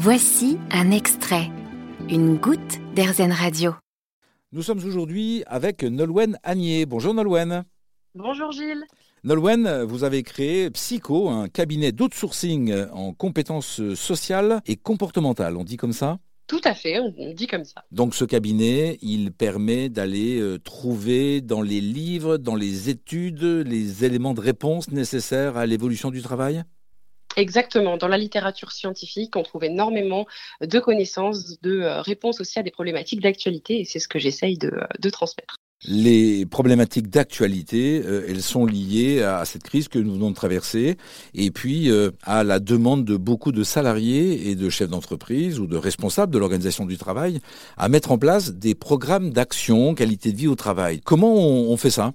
Voici un extrait, une goutte d'Airzen Radio. Nous sommes aujourd'hui avec Nolwenn Agnier. Bonjour Nolwenn. Bonjour Gilles. Nolwenn, vous avez créé Psycho, un cabinet d'outsourcing en compétences sociales et comportementales. On dit comme ça? Tout à fait, on, dit comme ça. Donc ce cabinet, il permet d'aller euh, trouver dans les livres, dans les études, les éléments de réponse nécessaires à l'évolution du travail? Exactement. Dans la littérature scientifique, on trouve énormément de connaissances, de euh, réponses aussi à des problématiques d'actualité, et c'est ce que j'essaye de, de transmettre. Les problématiques d'actualité, euh, elles sont liées à cette crise que nous venons de traverser et puis euh, à la demande de beaucoup de salariés et de chefs d'entreprise ou de responsables de l'organisation du travail à mettre en place des programmes d'action qualité de vie au travail. Comment on fait ça?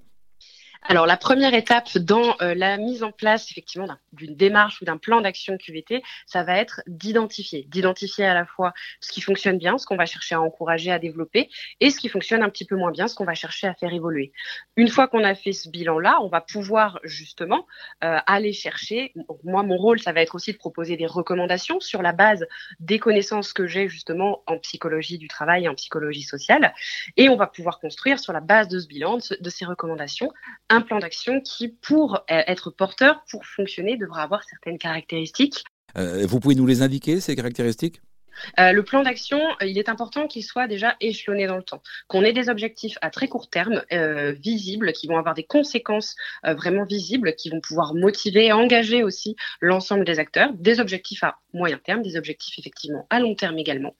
Alors, la première étape dans euh, la mise en place, effectivement, d'une démarche ou d'un plan d'action QVT, ça va être d'identifier. D'identifier à la fois ce qui fonctionne bien, ce qu'on va chercher à encourager, à développer, et ce qui fonctionne un petit peu moins bien, ce qu'on va chercher à faire évoluer. Une fois qu'on a fait ce bilan-là, on va pouvoir justement euh, aller chercher. moi, mon rôle, ça va être aussi de proposer des recommandations sur la base des connaissances que j'ai justement en psychologie du travail et en psychologie sociale. Et on va pouvoir construire sur la base de ce bilan, de ces recommandations, un plan d'action qui, pour euh, être porteur, pour fonctionner, devra avoir certaines caractéristiques. Euh, vous pouvez nous les indiquer, ces caractéristiques? Euh, le plan d'action, il est important qu'il soit déjà échelonné dans le temps, qu'on ait des objectifs à très court terme, euh, visibles, qui vont avoir des conséquences vraiment visibles, qui vont pouvoir motiver et engager aussi l'ensemble des acteurs, des objectifs à moyen terme, des objectifs effectivement à long terme également.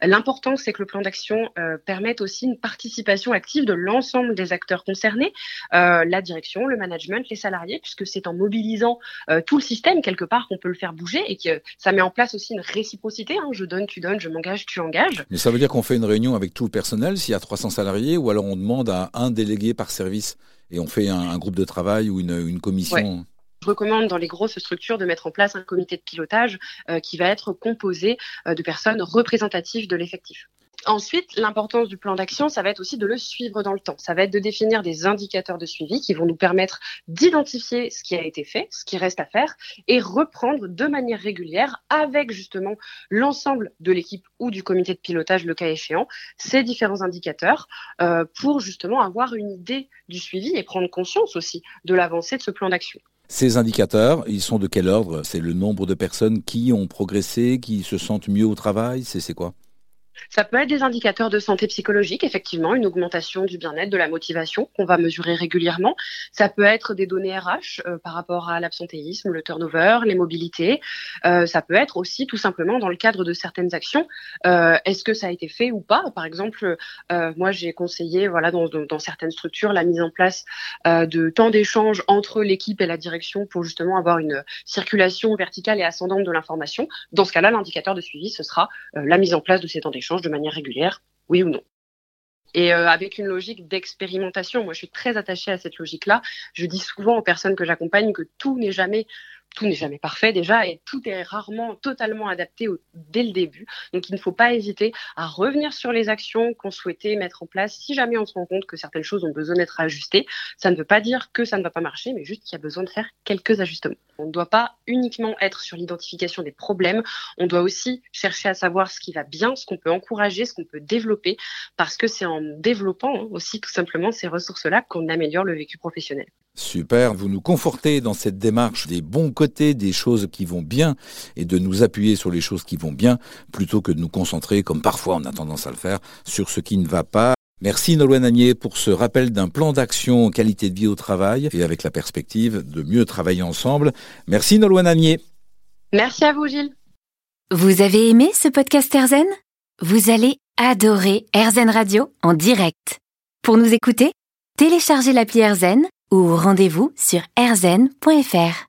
L'important, c'est que le plan d'action permette aussi une participation active de l'ensemble des acteurs concernés, la direction, le management, les salariés, puisque c'est en mobilisant tout le système quelque part qu'on peut le faire bouger et que ça met en place aussi une réciprocité. Hein, donne, tu donnes, je m'engage, tu engages. Mais ça veut dire qu'on fait une réunion avec tout le personnel s'il y a 300 salariés ou alors on demande à un délégué par service et on fait un, groupe de travail ou une, commission? Je recommande dans les grosses structures de mettre en place un comité de pilotage euh, qui va être composé euh, de personnes représentatives de l'effectif. Ensuite, l'importance du plan d'action, ça va être aussi de le suivre dans le temps. Ça va être de définir des indicateurs de suivi qui vont nous permettre d'identifier ce qui a été fait, ce qui reste à faire, et reprendre de manière régulière, avec justement l'ensemble de l'équipe ou du comité de pilotage, le cas échéant, ces différents indicateurs euh, pour justement avoir une idée du suivi et prendre conscience aussi de l'avancée de ce plan d'action. Ces indicateurs, ils sont de quel ordre? C'est le nombre de personnes qui ont progressé, qui se sentent mieux au travail? C'est quoi? Ça peut être des indicateurs de santé psychologique, effectivement, une augmentation du bien-être, de la motivation qu'on va mesurer régulièrement. Ça peut être des données RH euh, par rapport à l'absentéisme, le turnover, les mobilités. Euh, ça peut être aussi tout simplement dans le cadre de certaines actions. Euh, est-ce que ça a été fait ou pas? Par exemple, moi j'ai conseillé, voilà, dans, dans, certaines structures, la mise en place de temps d'échange entre l'équipe et la direction pour justement avoir une circulation verticale et ascendante de l'information. Dans ce cas-là, l'indicateur de suivi, ce sera la mise en place de ces temps d'échange de manière régulière, oui ou non. Et euh, avec une logique d'expérimentation, moi je suis très attachée à cette logique-là. Je dis souvent aux personnes que j'accompagne que tout n'est jamais tout n'est jamais parfait déjà et tout est rarement totalement adapté dès le début. Donc il ne faut pas hésiter à revenir sur les actions qu'on souhaitait mettre en place si jamais on se rend compte que certaines choses ont besoin d'être ajustées. Ça ne veut pas dire que ça ne va pas marcher, mais juste qu'il y a besoin de faire quelques ajustements. On ne doit pas uniquement être sur l'identification des problèmes, on doit aussi chercher à savoir ce qui va bien, ce qu'on peut encourager, ce qu'on peut développer, parce que c'est en développant hein, aussi tout simplement ces ressources-là qu'on améliore le vécu professionnel. Super, vous nous confortez dans cette démarche des bons côtés, des choses qui vont bien, et de nous appuyer sur les choses qui vont bien, plutôt que de nous concentrer, comme parfois on a tendance à le faire, sur ce qui ne va pas. Merci Nolwenn Agnier pour ce rappel d'un plan d'action qualité de vie au travail et avec la perspective de mieux travailler ensemble. Merci Nolwenn Agnier. Merci à vous Gilles. Vous avez aimé ce podcast Erzen Vous allez adorer Erzen Radio en direct. Pour nous écouter, téléchargez l'appli Erzen ou rendez-vous sur rzen.fr.